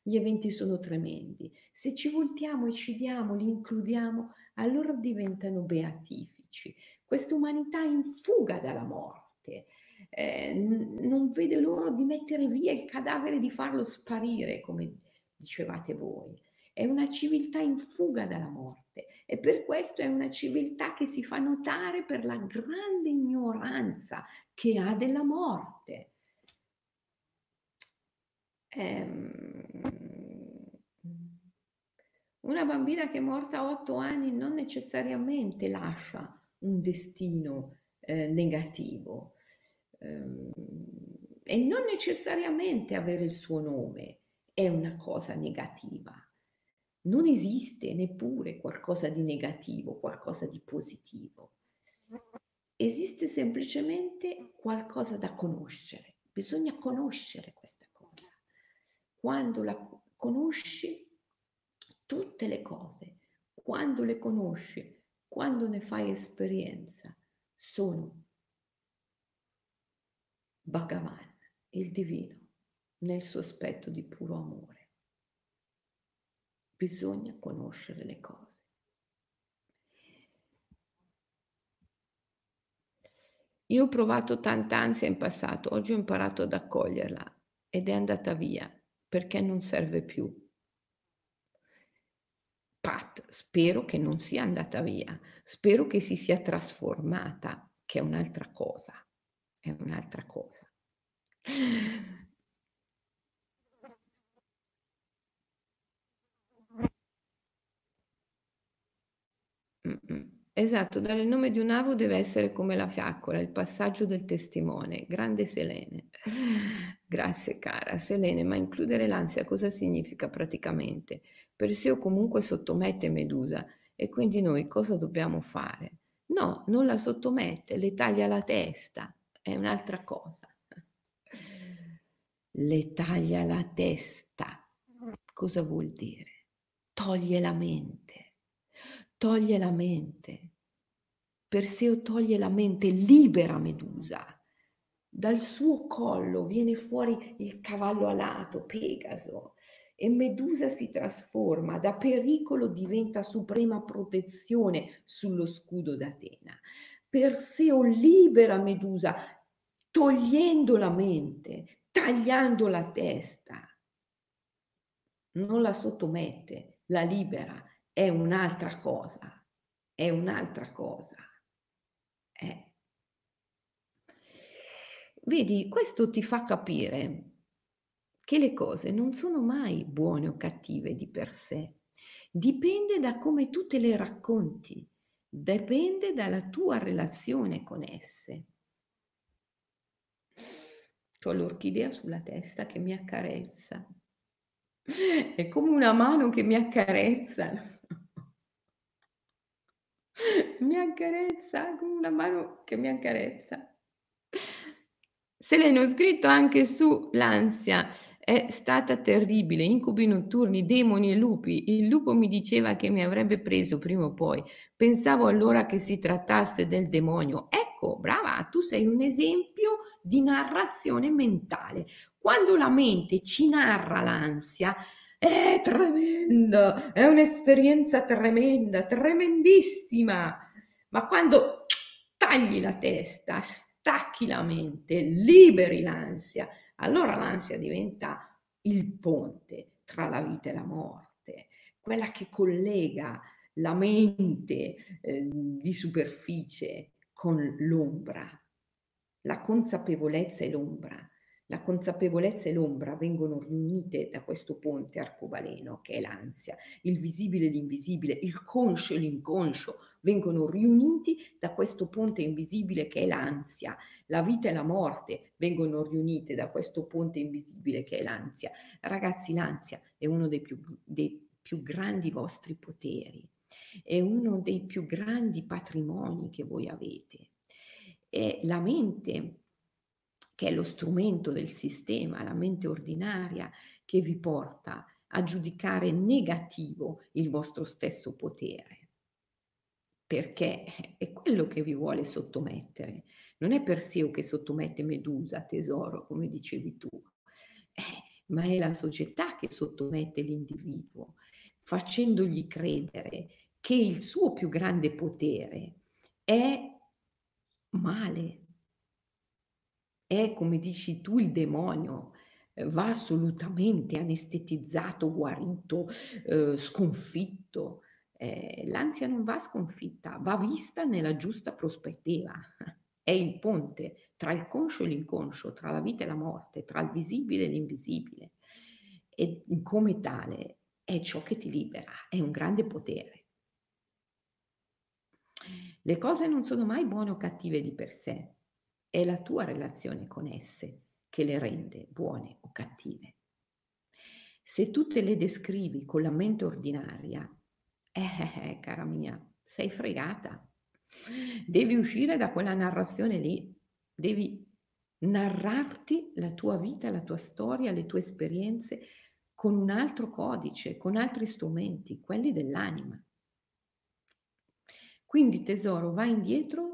gli eventi sono tremendi. Se ci voltiamo e ci diamo, li includiamo, allora diventano beatifici. Questa umanità in fuga dalla morte eh, non vede l'ora di mettere via il cadavere, di farlo sparire, come dicevate voi. È una civiltà in fuga dalla morte e per questo è una civiltà che si fa notare per la grande ignoranza che ha della morte. Ehm, una bambina che è morta a otto anni non necessariamente lascia un destino eh, negativo ehm, e non necessariamente avere il suo nome è una cosa negativa. Non esiste neppure qualcosa di negativo, qualcosa di positivo. Esiste semplicemente qualcosa da conoscere. Bisogna conoscere questa cosa. Quando la conosci, tutte le cose, quando le conosci, quando ne fai esperienza, sono Bhagavan, il divino, nel suo aspetto di puro amore. Bisogna conoscere le cose. Io ho provato tanta ansia in passato, oggi ho imparato ad accoglierla ed è andata via perché non serve più. Pat, spero che non sia andata via, spero che si sia trasformata, che è un'altra cosa, è un'altra cosa. Esatto, dare il nome di un avo deve essere come la fiaccola, il passaggio del testimone. Grande Selene. Grazie cara. Selene, ma includere l'ansia cosa significa praticamente? Perseo comunque sottomette Medusa e quindi noi cosa dobbiamo fare? No, non la sottomette, le taglia la testa, è un'altra cosa. Le taglia la testa. Cosa vuol dire? Toglie la mente toglie la mente. Perseo toglie la mente, libera Medusa. Dal suo collo viene fuori il cavallo alato, Pegaso, e Medusa si trasforma, da pericolo diventa suprema protezione sullo scudo d'Atena. Perseo libera Medusa, togliendo la mente, tagliando la testa. Non la sottomette, la libera è un'altra cosa, è un'altra cosa. Eh. Vedi, questo ti fa capire che le cose non sono mai buone o cattive di per sé. Dipende da come tu te le racconti, dipende dalla tua relazione con esse. Ho l'orchidea sulla testa che mi accarezza. È come una mano che mi accarezza mi accarezza con una mano che mi accarezza. Selene, ho scritto anche su l'ansia, è stata terribile, incubi notturni, demoni e lupi. Il lupo mi diceva che mi avrebbe preso prima o poi. Pensavo allora che si trattasse del demonio. Ecco, brava, tu sei un esempio di narrazione mentale. Quando la mente ci narra l'ansia, è tremenda, è un'esperienza tremenda, tremendissima. Ma quando tagli la testa, stacchi la mente, liberi l'ansia, allora l'ansia diventa il ponte tra la vita e la morte, quella che collega la mente eh, di superficie con l'ombra, la consapevolezza e l'ombra la consapevolezza e l'ombra vengono riunite da questo ponte arcobaleno che è l'ansia, il visibile e l'invisibile, il conscio e l'inconscio vengono riuniti da questo ponte invisibile che è l'ansia, la vita e la morte vengono riunite da questo ponte invisibile che è l'ansia. Ragazzi, l'ansia è uno dei più, dei più grandi vostri poteri, è uno dei più grandi patrimoni che voi avete. E la mente che è lo strumento del sistema, la mente ordinaria, che vi porta a giudicare negativo il vostro stesso potere. perché è quello che vi vuole sottomettere. Non è Perseo che sottomette Medusa, tesoro, come dicevi tu, eh, ma è la società che sottomette l'individuo, facendogli credere che il suo più grande potere è male, è come dici tu il demonio, eh, va assolutamente anestetizzato, guarito, eh, sconfitto. Eh, l'ansia non va sconfitta, va vista nella giusta prospettiva. È il ponte tra il conscio e l'inconscio, tra la vita e la morte, tra il visibile e l'invisibile. E come tale è ciò che ti libera, è un grande potere. Le cose non sono mai buone o cattive di per sé, è la tua relazione con esse che le rende buone o cattive. Se tu te le descrivi con la mente ordinaria, eh, eh, cara mia, sei fregata. Devi uscire da quella narrazione lì, devi narrarti la tua vita, la tua storia, le tue esperienze con un altro codice, con altri strumenti, quelli dell'anima. Quindi tesoro, va indietro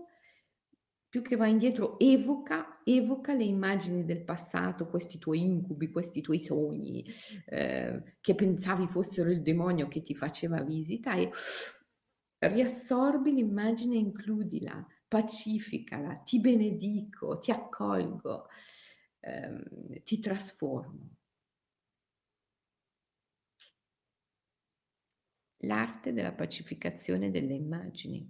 più che va indietro, evoca, evoca le immagini del passato, questi tuoi incubi, questi tuoi sogni eh, che pensavi fossero il demonio che ti faceva visita e riassorbi l'immagine e includila, pacificala, ti benedico, ti accolgo, ehm, ti trasformo. L'arte della pacificazione delle immagini.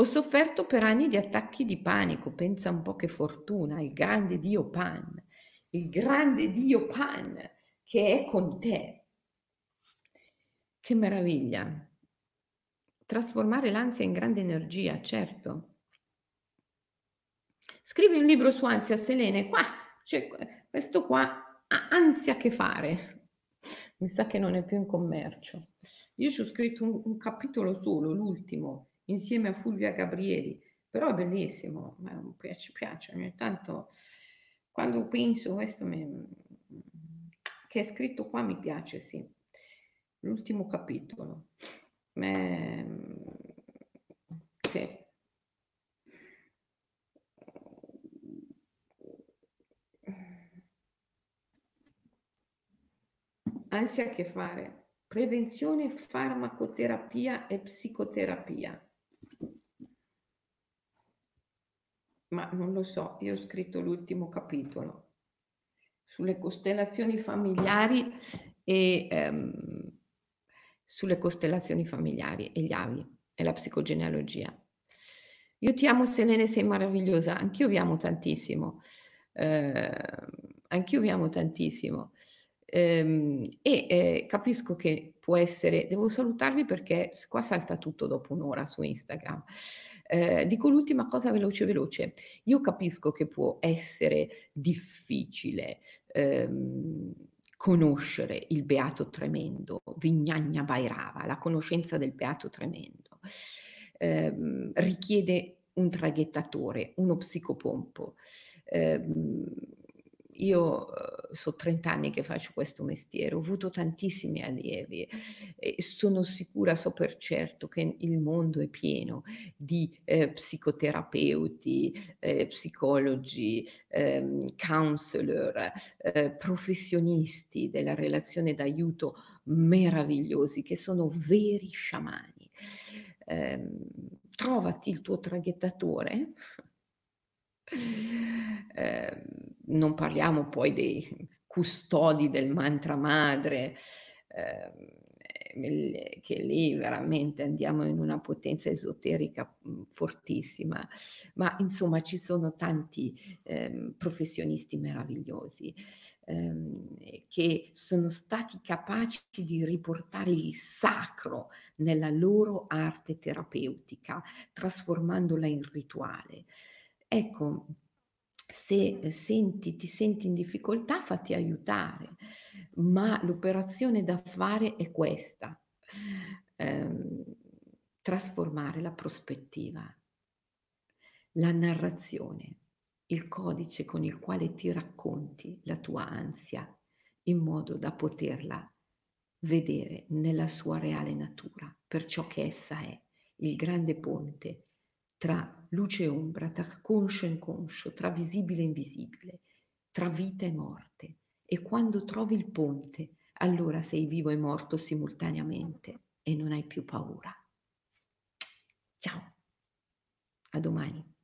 Ho sofferto per anni di attacchi di panico, pensa un po' che fortuna, il grande Dio Pan, il grande Dio Pan che è con te. Che meraviglia. Trasformare l'ansia in grande energia, certo. Scrivi un libro su ansia, Selene, qua c'è questo qua, ansia che fare. Mi sa che non è più in commercio. Io ci ho scritto un, un capitolo solo, l'ultimo, insieme a Fulvia Gabrieli, però è bellissimo, mi piace, piace, ogni tanto quando penso questo mi, che è scritto qua mi piace, sì, l'ultimo capitolo. Me, sì. Ansia a che fare? Prevenzione, farmacoterapia e psicoterapia. Ma non lo so, io ho scritto l'ultimo capitolo. Sulle costellazioni familiari e ehm, sulle costellazioni familiari e gli avi e la psicogenealogia. Io ti amo Selene, sei meravigliosa, anch'io vi amo tantissimo, eh, anch'io vi amo tantissimo eh, e eh, capisco che può essere, devo salutarvi perché qua salta tutto dopo un'ora su Instagram. Eh, dico l'ultima cosa veloce veloce. Io capisco che può essere difficile ehm, conoscere il Beato Tremendo, Vignagna Bairava, la conoscenza del Beato Tremendo. Eh, richiede un traghettatore, uno psicopompo. Eh, io uh, so 30 anni che faccio questo mestiere, ho avuto tantissimi allievi e sono sicura, so per certo che il mondo è pieno di eh, psicoterapeuti, eh, psicologi, eh, counselor, eh, professionisti della relazione d'aiuto meravigliosi che sono veri sciamani. Ehm, trovati il tuo traghettatore eh, non parliamo poi dei custodi del mantra madre, eh, che lì veramente andiamo in una potenza esoterica mhmm, fortissima, ma insomma ci sono tanti eh, professionisti meravigliosi ehm, che sono stati capaci di riportare il sacro nella loro arte terapeutica, trasformandola in rituale. Ecco, se senti, ti senti in difficoltà, fatti aiutare, ma l'operazione da fare è questa, ehm, trasformare la prospettiva, la narrazione, il codice con il quale ti racconti la tua ansia in modo da poterla vedere nella sua reale natura, per ciò che essa è il grande ponte tra luce e ombra, tra conscio e inconscio, tra visibile e invisibile, tra vita e morte. E quando trovi il ponte, allora sei vivo e morto simultaneamente e non hai più paura. Ciao, a domani.